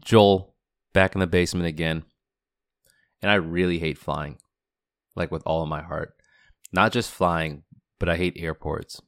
Joel back in the basement again. And I really hate flying, like with all of my heart. Not just flying, but I hate airports.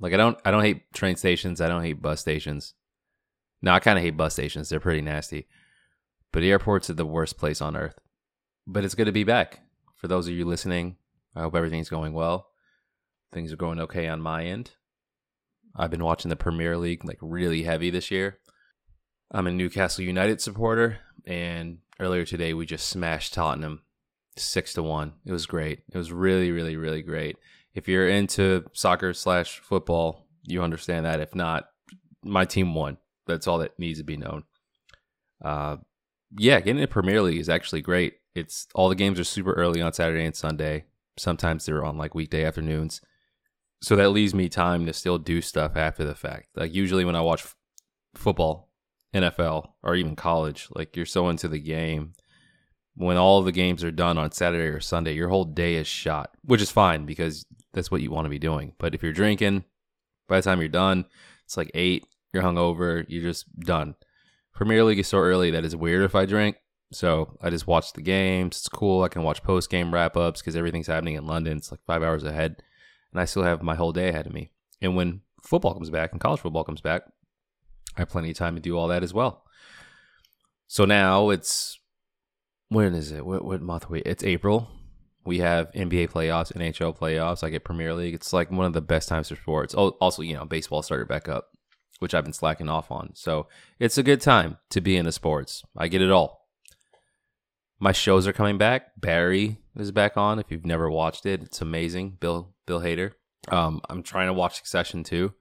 Like I don't I don't hate train stations, I don't hate bus stations. No, I kind of hate bus stations. They're pretty nasty. But airports are the worst place on earth. But it's good to be back. For those of you listening, I hope everything's going well. Things are going okay on my end. I've been watching the Premier League like really heavy this year. I'm a Newcastle United supporter, and earlier today we just smashed Tottenham six to one. It was great. It was really, really, really great. If you're into soccer slash football, you understand that. If not, my team won. That's all that needs to be known. Uh, yeah, getting into Premier League is actually great. It's all the games are super early on Saturday and Sunday. Sometimes they're on like weekday afternoons. So that leaves me time to still do stuff after the fact. Like usually when I watch f- football, NFL, or even college, like you're so into the game. When all the games are done on Saturday or Sunday, your whole day is shot, which is fine because that's what you want to be doing. But if you're drinking, by the time you're done, it's like eight, you're hungover, you're just done. Premier League is so early that it's weird if I drink. So I just watch the games. It's cool. I can watch post game wrap ups because everything's happening in London. It's like five hours ahead and I still have my whole day ahead of me. And when football comes back and college football comes back, I have plenty of time to do all that as well. So now it's when is it? What what month are we? It's April. We have NBA playoffs, NHL playoffs. I get Premier League. It's like one of the best times for sports. Oh, also, you know, baseball started back up, which I've been slacking off on. So it's a good time to be into sports. I get it all. My shows are coming back. Barry is back on. If you've never watched it, it's amazing. Bill Bill Hader. Um, I'm trying to watch Succession too.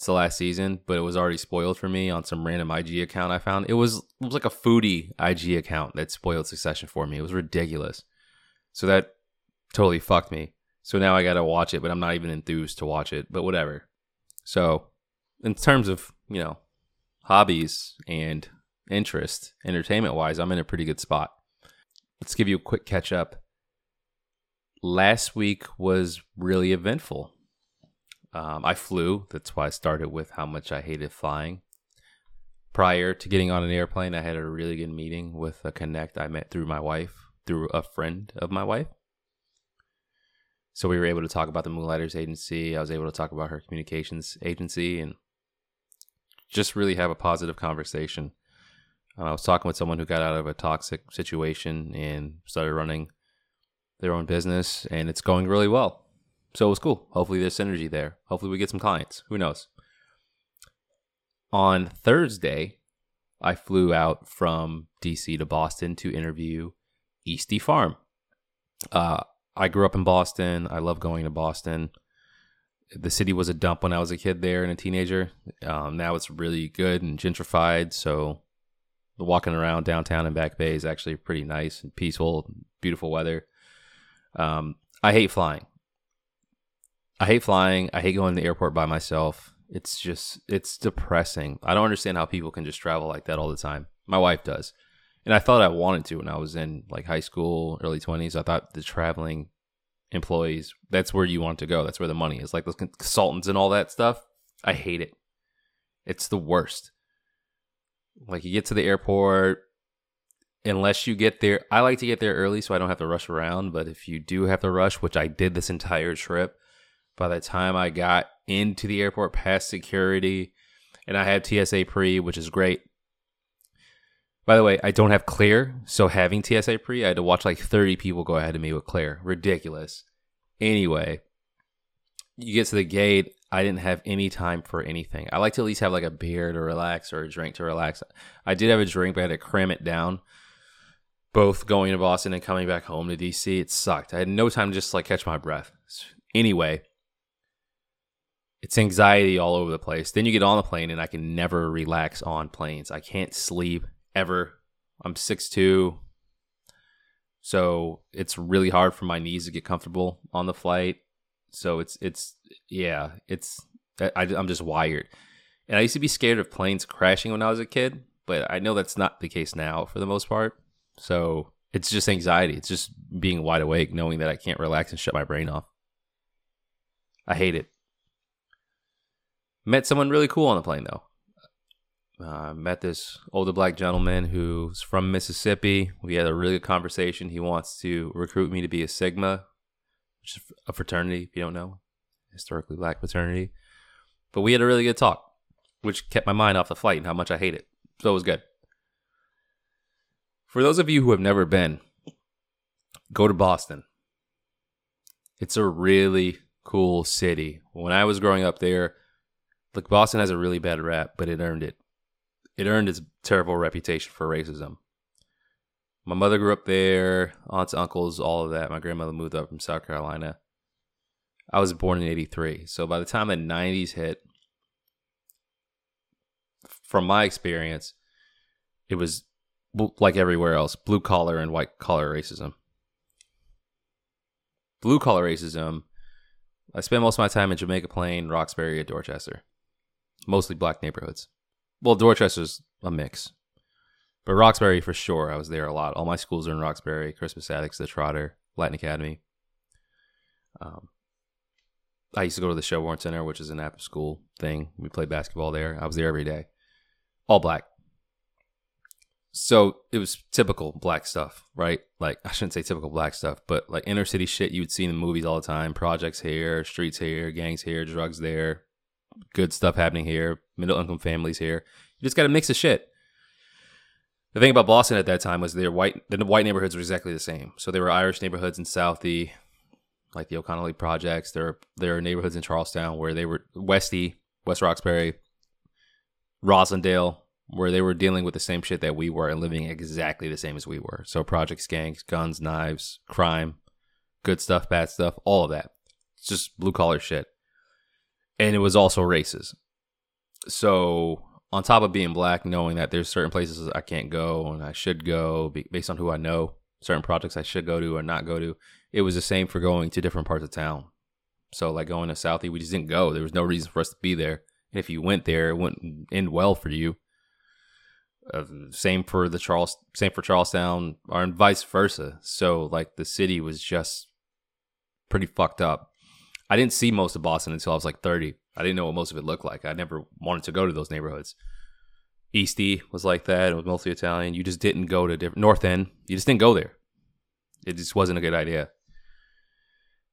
It's the last season, but it was already spoiled for me on some random IG account I found. It was it was like a foodie IG account that spoiled Succession for me. It was ridiculous. So that totally fucked me. So now I got to watch it, but I'm not even enthused to watch it, but whatever. So, in terms of, you know, hobbies and interest, entertainment wise, I'm in a pretty good spot. Let's give you a quick catch up last week was really eventful. Um, I flew. That's why I started with how much I hated flying. Prior to getting on an airplane, I had a really good meeting with a connect I met through my wife, through a friend of my wife. So we were able to talk about the Moonlighters agency. I was able to talk about her communications agency and just really have a positive conversation. Uh, I was talking with someone who got out of a toxic situation and started running their own business and it's going really well. So it was cool. Hopefully there's synergy there. Hopefully we get some clients. Who knows? On Thursday, I flew out from DC to Boston to interview Eastie Farm. Uh, I grew up in Boston. I love going to Boston. The city was a dump when I was a kid there and a teenager. Um, now it's really good and gentrified. So walking around downtown and Back Bay is actually pretty nice and peaceful, beautiful weather. Um, I hate flying. I hate flying. I hate going to the airport by myself. It's just it's depressing. I don't understand how people can just travel like that all the time. My wife does. And I thought I wanted to when I was in like high school, early 20s. I thought the traveling employees, that's where you want to go. That's where the money is. Like those consultants and all that stuff. I hate it. It's the worst. Like you get to the airport, unless you get there, I like to get there early so I don't have to rush around. But if you do have to rush, which I did this entire trip, by the time I got into the airport past security, and I had TSA pre, which is great. By the way, I don't have clear, so having TSA pre, I had to watch like 30 people go ahead of me with clear. Ridiculous. Anyway, you get to the gate. I didn't have any time for anything. I like to at least have like a beer to relax or a drink to relax. I did have a drink, but I had to cram it down both going to Boston and coming back home to DC. It sucked. I had no time to just like catch my breath. Anyway, it's anxiety all over the place. Then you get on the plane and I can never relax on planes. I can't sleep ever. I'm 6'2. So it's really hard for my knees to get comfortable on the flight. So it's it's yeah, it's I, I'm just wired. And I used to be scared of planes crashing when I was a kid, but I know that's not the case now for the most part. So it's just anxiety. It's just being wide awake, knowing that I can't relax and shut my brain off. I hate it. Met someone really cool on the plane though. uh, met this older black gentleman who's from Mississippi. We had a really good conversation. He wants to recruit me to be a Sigma, which is a fraternity, if you don't know, historically black fraternity. But we had a really good talk, which kept my mind off the flight and how much I hate it. So it was good. For those of you who have never been, go to Boston. It's a really cool city. When I was growing up there, look, Boston has a really bad rap, but it earned it it earned its terrible reputation for racism. My mother grew up there, aunts, uncles, all of that. My grandmother moved up from South Carolina. I was born in 83. So by the time the 90s hit, from my experience, it was like everywhere else blue collar and white collar racism. Blue collar racism, I spent most of my time in Jamaica Plain, Roxbury, or Dorchester, mostly black neighborhoods. Well, Dorchester's a mix. But Roxbury for sure. I was there a lot. All my schools are in Roxbury, Crispus Attucks, the Trotter, Latin Academy. Um, I used to go to the Shelburne Center, which is an after school thing. We played basketball there. I was there every day. All black. So it was typical black stuff, right? Like I shouldn't say typical black stuff, but like inner city shit you would see in the movies all the time. Projects here, streets here, gangs here, drugs there, good stuff happening here, middle income families here. You just got a mix of shit. The thing about Boston at that time was their white the white neighborhoods were exactly the same. So there were Irish neighborhoods in Southie, like the Old Colony projects. There are, there are neighborhoods in Charlestown where they were Westy, West Roxbury, Roslindale, where they were dealing with the same shit that we were and living exactly the same as we were. So projects, gangs, guns, knives, crime, good stuff, bad stuff, all of that. It's just blue collar shit and it was also races. So on top of being black, knowing that there's certain places I can't go and I should go based on who I know, certain projects I should go to or not go to, it was the same for going to different parts of town. So like going to Southie, we just didn't go. There was no reason for us to be there. And if you went there, it wouldn't end well for you. Uh, same for the Charles, same for Charlestown, or vice versa. So like the city was just pretty fucked up. I didn't see most of Boston until I was like 30. I didn't know what most of it looked like. I never wanted to go to those neighborhoods. Eastie was like that. It was mostly Italian. You just didn't go to different North End. You just didn't go there. It just wasn't a good idea.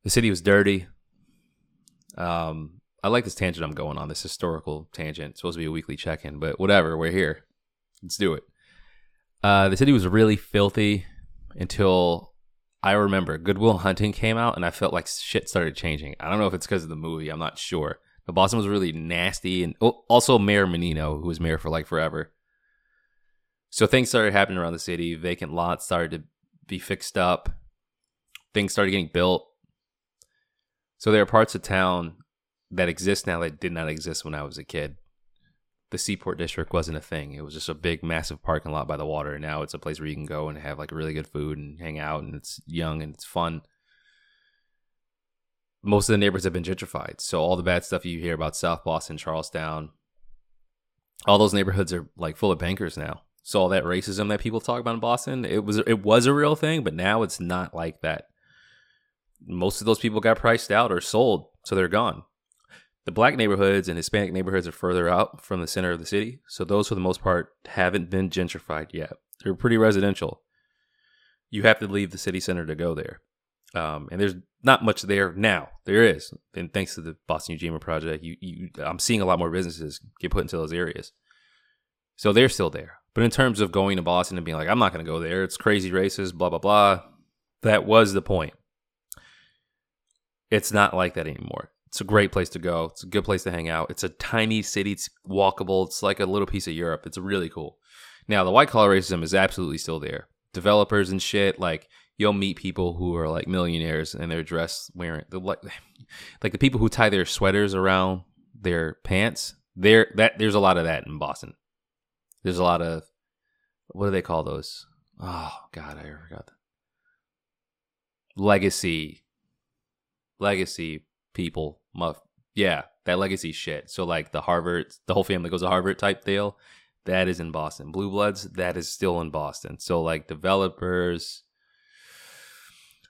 The city was dirty. Um, I like this tangent I'm going on. This historical tangent. It's supposed to be a weekly check-in, but whatever. We're here. Let's do it. Uh, the city was really filthy until I remember Goodwill Hunting came out and I felt like shit started changing. I don't know if it's because of the movie. I'm not sure. But Boston was really nasty. And oh, also Mayor Menino, who was mayor for like forever. So things started happening around the city. Vacant lots started to be fixed up. Things started getting built. So there are parts of town that exist now that did not exist when I was a kid the Seaport District wasn't a thing. It was just a big, massive parking lot by the water. And now it's a place where you can go and have like really good food and hang out, and it's young and it's fun. Most of the neighborhoods have been gentrified, so all the bad stuff you hear about South Boston, Charlestown, all those neighborhoods are like full of bankers now. So all that racism that people talk about in Boston, it was it was a real thing, but now it's not like that. Most of those people got priced out or sold, so they're gone. The black neighborhoods and Hispanic neighborhoods are further out from the center of the city, so those for the most part haven't been gentrified yet. They're pretty residential. You have to leave the city center to go there. Um, and there's not much there now. There is, and thanks to the Boston Ujima project, you, you, I'm seeing a lot more businesses get put into those areas. So they're still there. But in terms of going to Boston and being like, I'm not going to go there, it's crazy racist, blah blah blah. That was the point. It's not like that anymore. It's a great place to go. It's a good place to hang out. It's a tiny city. It's walkable. It's like a little piece of Europe. It's really cool. Now, the white collar racism is absolutely still there. Developers and shit, like you'll meet people who are like millionaires and they're dressed wearing the like, like the people who tie their sweaters around their pants. There, that there's a lot of that in Boston. There's a lot of what do they call those? Oh God, I forgot. Legacy, legacy people. Muff. Yeah, that legacy shit. So like the Harvard, the whole family goes to Harvard type deal. That is in Boston. Blue Bloods, that is still in Boston. So like developers,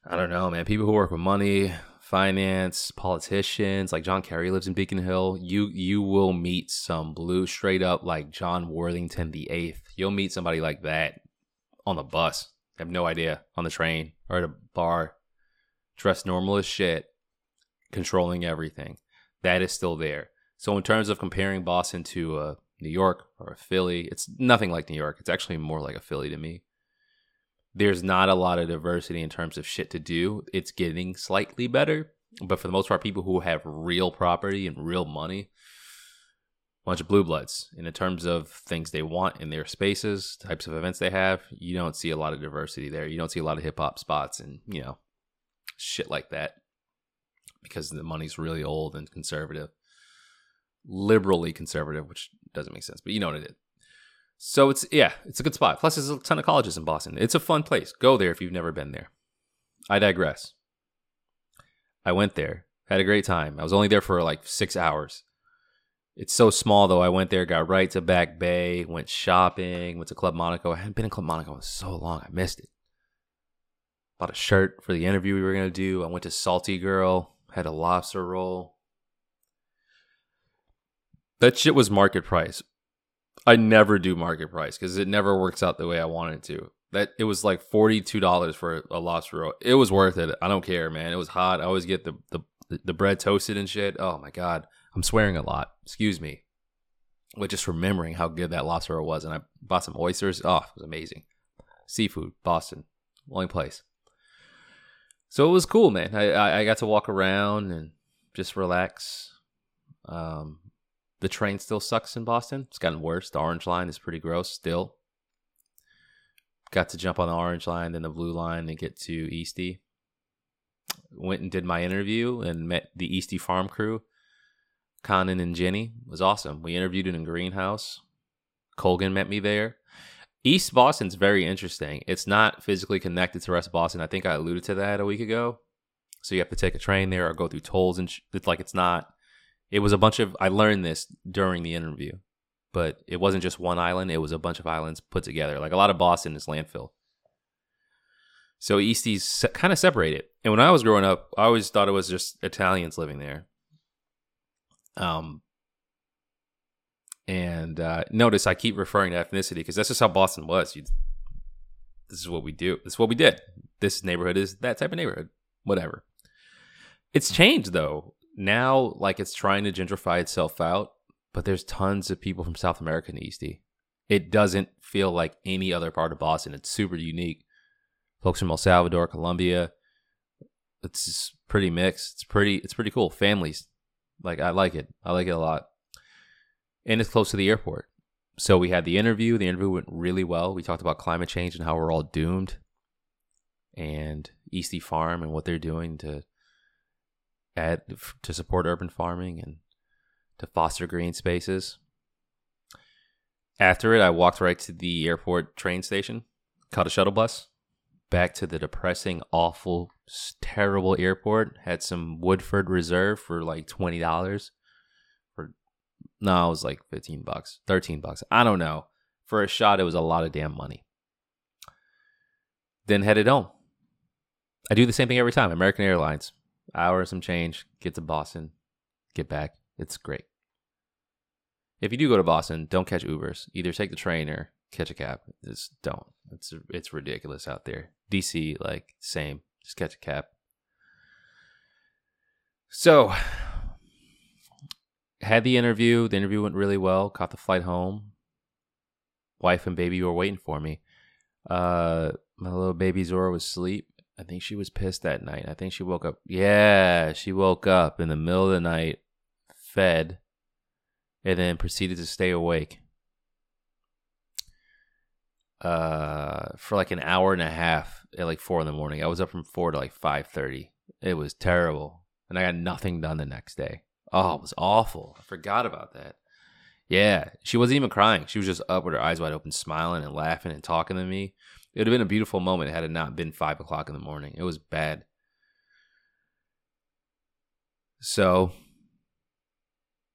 I don't know, man. People who work with money, finance, politicians. Like John Kerry lives in Beacon Hill. You you will meet some blue straight up like John Worthington the Eighth. You'll meet somebody like that on the bus. I have no idea on the train or at a bar, dressed normal as shit, controlling everything. That is still there. So in terms of comparing Boston to uh, New York or a Philly, it's nothing like New York. It's actually more like a Philly to me there's not a lot of diversity in terms of shit to do. It's getting slightly better, but for the most part, people who have real property and real money, bunch of blue bloods. And in terms of things they want in their spaces, types of events they have, you don't see a lot of diversity there. You don't see a lot of hip hop spots and you know shit like that because the money's really old and conservative, liberally conservative, which doesn't make sense, but you know what it is. So it's yeah, it's a good spot. Plus, there's a ton of colleges in Boston. It's a fun place. Go there if you've never been there. I digress. I went there, had a great time. I was only there for like six hours. It's so small though. I went there, got right to Back Bay, went shopping, went to Club Monaco. I hadn't been in Club Monaco in so long, I missed it. Bought a shirt for the interview we were gonna do. I went to Salty Girl, had a lobster roll. That shit was market price. I never do market price because it never works out the way I want it to. That it was like forty two dollars for a lobster roll. It was worth it. I don't care, man. It was hot. I always get the the the bread toasted and shit. Oh my god, I'm swearing a lot. Excuse me. But just remembering how good that lobster roll was, and I bought some oysters. Oh, it was amazing. Seafood, Boston, only place. So it was cool, man. I I, got to walk around and just relax. Um, the train still sucks in Boston. It's gotten worse. The orange line is pretty gross still. Got to jump on the orange line, then the blue line, and get to Eastie. Went and did my interview and met the Eastie Farm crew. Conan and Jenny it was awesome. We interviewed in a greenhouse. Colgan met me there. East Boston's very interesting. It's not physically connected to rest Boston. I think I alluded to that a week ago. So you have to take a train there or go through tolls and sh- it's like it's not it was a bunch of I learned this during the interview, but it wasn't just one island, it was a bunch of islands put together. Like a lot of Boston is landfill. So Eastie's kind of separated. And when I was growing up, I always thought it was just Italians living there. Um and uh, notice I keep referring to ethnicity because that's just how Boston was. You, this is what we do. This is what we did. This neighborhood is that type of neighborhood. Whatever. It's changed though now like it's trying to gentrify itself out, but there's tons of people from South America and Eastie. It doesn't feel like any other part of Boston. It's super unique. Folks from El Salvador, Colombia. It's pretty mixed. It's pretty it's pretty cool. Families. Like I like it. I like it a lot. And it's close to the airport. So we had the interview. The interview went really well. We talked about climate change and how we're all doomed. And Eastie Farm and what they're doing to add to support urban farming and to foster green spaces. After it, I walked right to the airport train station, caught a shuttle bus back to the depressing, awful, terrible airport. Had some Woodford Reserve for like twenty dollars. No, it was like fifteen bucks, thirteen bucks. I don't know. For a shot, it was a lot of damn money. Then headed home. I do the same thing every time. American Airlines hour some change, get to Boston, get back. It's great. If you do go to Boston, don't catch Ubers. Either take the train or catch a cab. Just don't. It's it's ridiculous out there. DC, like same. Just catch a cab. So had the interview. The interview went really well. Caught the flight home. Wife and baby were waiting for me. Uh, my little baby Zora was asleep. I think she was pissed that night. I think she woke up. Yeah, she woke up in the middle of the night, fed, and then proceeded to stay awake uh for like an hour and a half at like four in the morning. I was up from four to like five thirty. It was terrible, and I got nothing done the next day. Oh, it was awful. I forgot about that. Yeah, she wasn't even crying. She was just up with her eyes wide open, smiling and laughing and talking to me. It would have been a beautiful moment had it not been five o'clock in the morning. It was bad. So,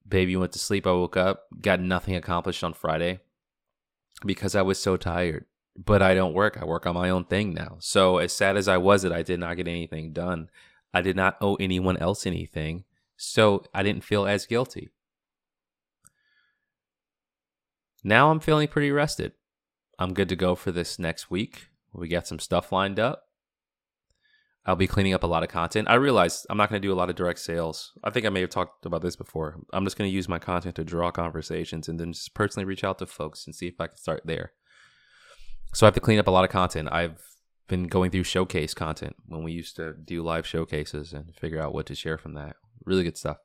baby went to sleep. I woke up, got nothing accomplished on Friday because I was so tired. But I don't work. I work on my own thing now. So, as sad as I was that I did not get anything done, I did not owe anyone else anything, so I didn't feel as guilty. Now I'm feeling pretty rested. I'm good to go for this next week. We got some stuff lined up. I'll be cleaning up a lot of content. I realize I'm not going to do a lot of direct sales. I think I may have talked about this before. I'm just going to use my content to draw conversations and then just personally reach out to folks and see if I can start there. So I have to clean up a lot of content. I've been going through showcase content when we used to do live showcases and figure out what to share from that. Really good stuff.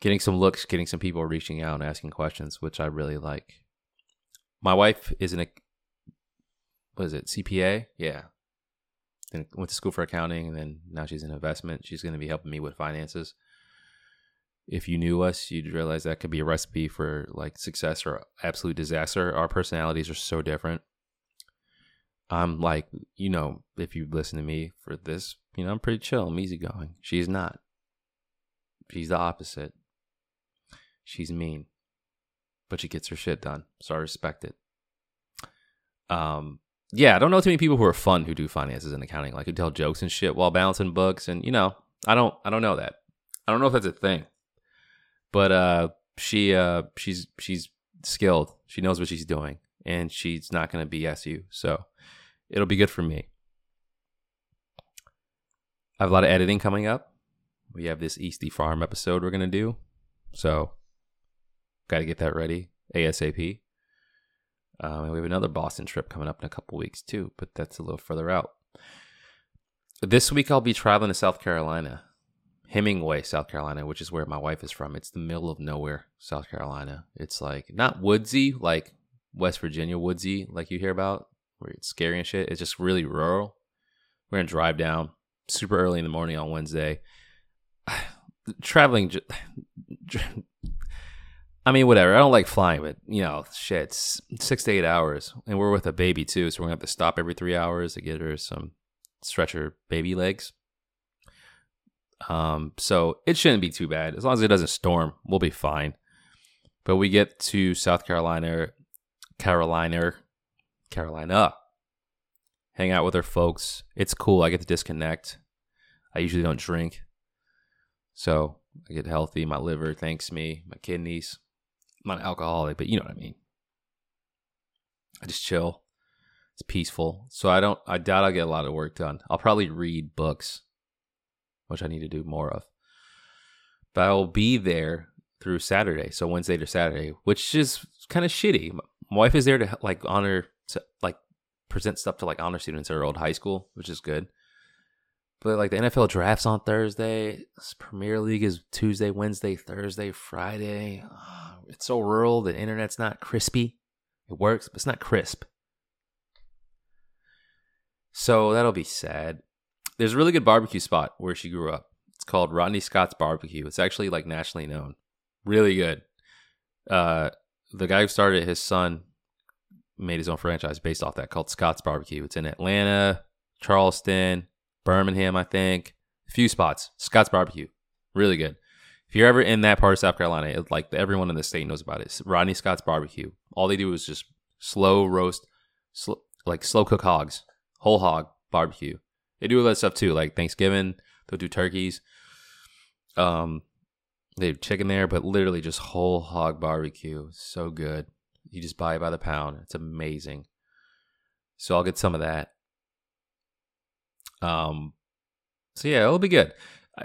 Getting some looks, getting some people reaching out and asking questions, which I really like. My wife is an a what is it CPA? Yeah, then went to school for accounting, and then now she's in investment. She's going to be helping me with finances. If you knew us, you'd realize that could be a recipe for like success or absolute disaster. Our personalities are so different. I'm like, you know, if you listen to me for this, you know, I'm pretty chill. I'm easygoing. She's not. She's the opposite. She's mean, but she gets her shit done. So I respect it. Um, yeah, I don't know too many people who are fun who do finances and accounting, like who tell jokes and shit while balancing books, and you know, I don't, I don't know that. I don't know if that's a thing, but uh, she, uh, she's, she's skilled. She knows what she's doing, and she's not going to BS you. So it'll be good for me. I have a lot of editing coming up. We have this Eastie Farm episode we're to do, so got to get that ready ASAP. Um, we have another Boston trip coming up in a couple weeks too, but that's a little further out. This week I'll be traveling to South Carolina, Hemingway, South Carolina, which is where my wife is from. It's the middle of nowhere, South Carolina. It's like not woodsy like West Virginia woodsy, like you hear about, where it's scary and shit. It's just really rural. We're gonna drive down super early in the morning on Wednesday. Traveling, I mean, whatever. I don't like flying, but you know, shit, six to eight hours, and we're with a baby too, so we're gonna have to stop every three hours to get her some stretch her baby legs. Um, so it shouldn't be too bad as long as it doesn't storm. We'll be fine. But we get to South Carolina, Carolina, Carolina, hang out with her folks. It's cool. I get to disconnect. I usually don't drink, so I get healthy. My liver thanks me. My kidneys I'm not an alcoholic, but you know what I mean. I just chill. It's peaceful. So I don't I doubt I'll get a lot of work done. I'll probably read books, which I need to do more of. But I will be there through Saturday, so Wednesday to Saturday, which is kind of shitty. My wife is there to like honor to like present stuff to like honor students at her old high school, which is good. But like the NFL drafts on Thursday, Premier League is Tuesday, Wednesday, Thursday, Friday. Oh, it's so rural. The internet's not crispy. It works, but it's not crisp. So that'll be sad. There's a really good barbecue spot where she grew up. It's called Rodney Scott's Barbecue. It's actually like nationally known. Really good. Uh, the guy who started it, his son made his own franchise based off that called Scott's Barbecue. It's in Atlanta, Charleston, Birmingham, I think. A few spots. Scott's Barbecue. Really good. If you're ever in that part of South Carolina, it, like everyone in the state knows about it. Rodney Scott's Barbecue. All they do is just slow roast, sl- like slow cook hogs, whole hog barbecue. They do all that stuff too, like Thanksgiving. They'll do turkeys. Um, they have chicken there, but literally just whole hog barbecue. So good. You just buy it by the pound. It's amazing. So I'll get some of that. Um, so yeah, it'll be good.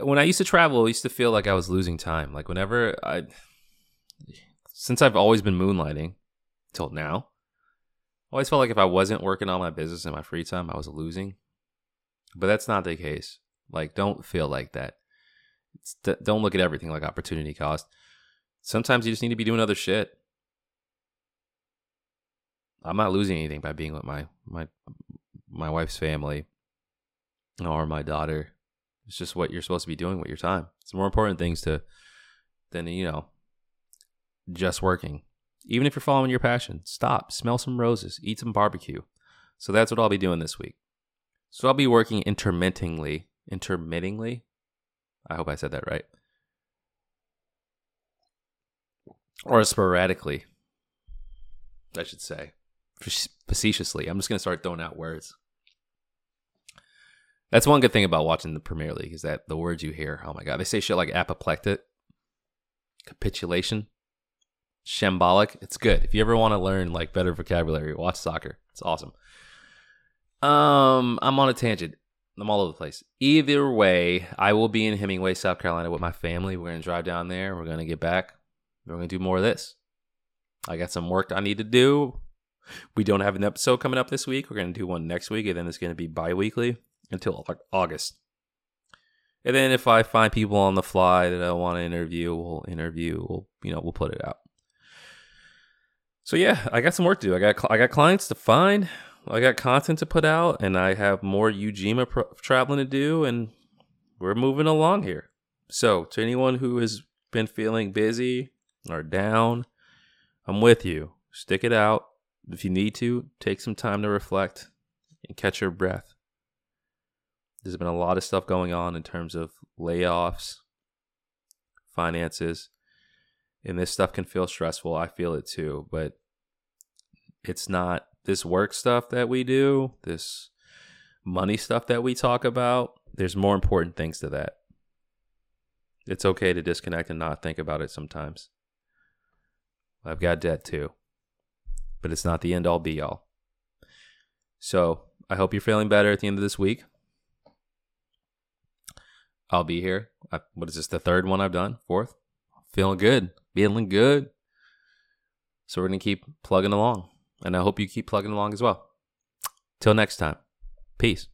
When I used to travel, I used to feel like I was losing time. Like whenever I, since I've always been moonlighting till now, I always felt like if I wasn't working on my business in my free time, I was losing. But that's not the case. Like, don't feel like that. don't look at everything like opportunity cost. Sometimes you just need to be doing other shit. I'm not losing anything by being with my my my wife's family or my daughter. It's just what you're supposed to be doing with your time. It's more important things to than you know just working. Even if you're following your passion, stop, smell some roses, eat some barbecue. So that's what I'll be doing this week. So I'll be working intermittently, intermittently. I hope I said that right. Or sporadically, I should say. Facetiously. I'm just going to start throwing out words. That's one good thing about watching the Premier League is that the words you hear, oh my god, they say shit like apoplectic, capitulation, shambolic. It's good. If you ever want to learn like better vocabulary, watch soccer. It's awesome. Um, I'm on a tangent. I'm all over the place. Either way, I will be in Hemingway, South Carolina with my family. We're gonna drive down there. We're gonna get back. We're gonna do more of this. I got some work I need to do. We don't have an episode coming up this week. We're gonna do one next week, and then it's gonna be bi-weekly until August. And then if I find people on the fly that I want to interview, we'll interview. We'll you know we'll put it out. So yeah, I got some work to do. I got I got clients to find. I got content to put out, and I have more Ujima pro- traveling to do, and we're moving along here. So, to anyone who has been feeling busy or down, I'm with you. Stick it out. If you need to, take some time to reflect and catch your breath. There's been a lot of stuff going on in terms of layoffs, finances, and this stuff can feel stressful. I feel it too, but it's not this work stuff that we do, this money stuff that we talk about, there's more important things to that. It's okay to disconnect and not think about it sometimes. I've got debt too, but it's not the end all be all. So I hope you're feeling better at the end of this week. I'll be here. I, what is this? The third one I've done? Fourth? Feeling good. Feeling good. So we're going to keep plugging along. And I hope you keep plugging along as well. Till next time, peace.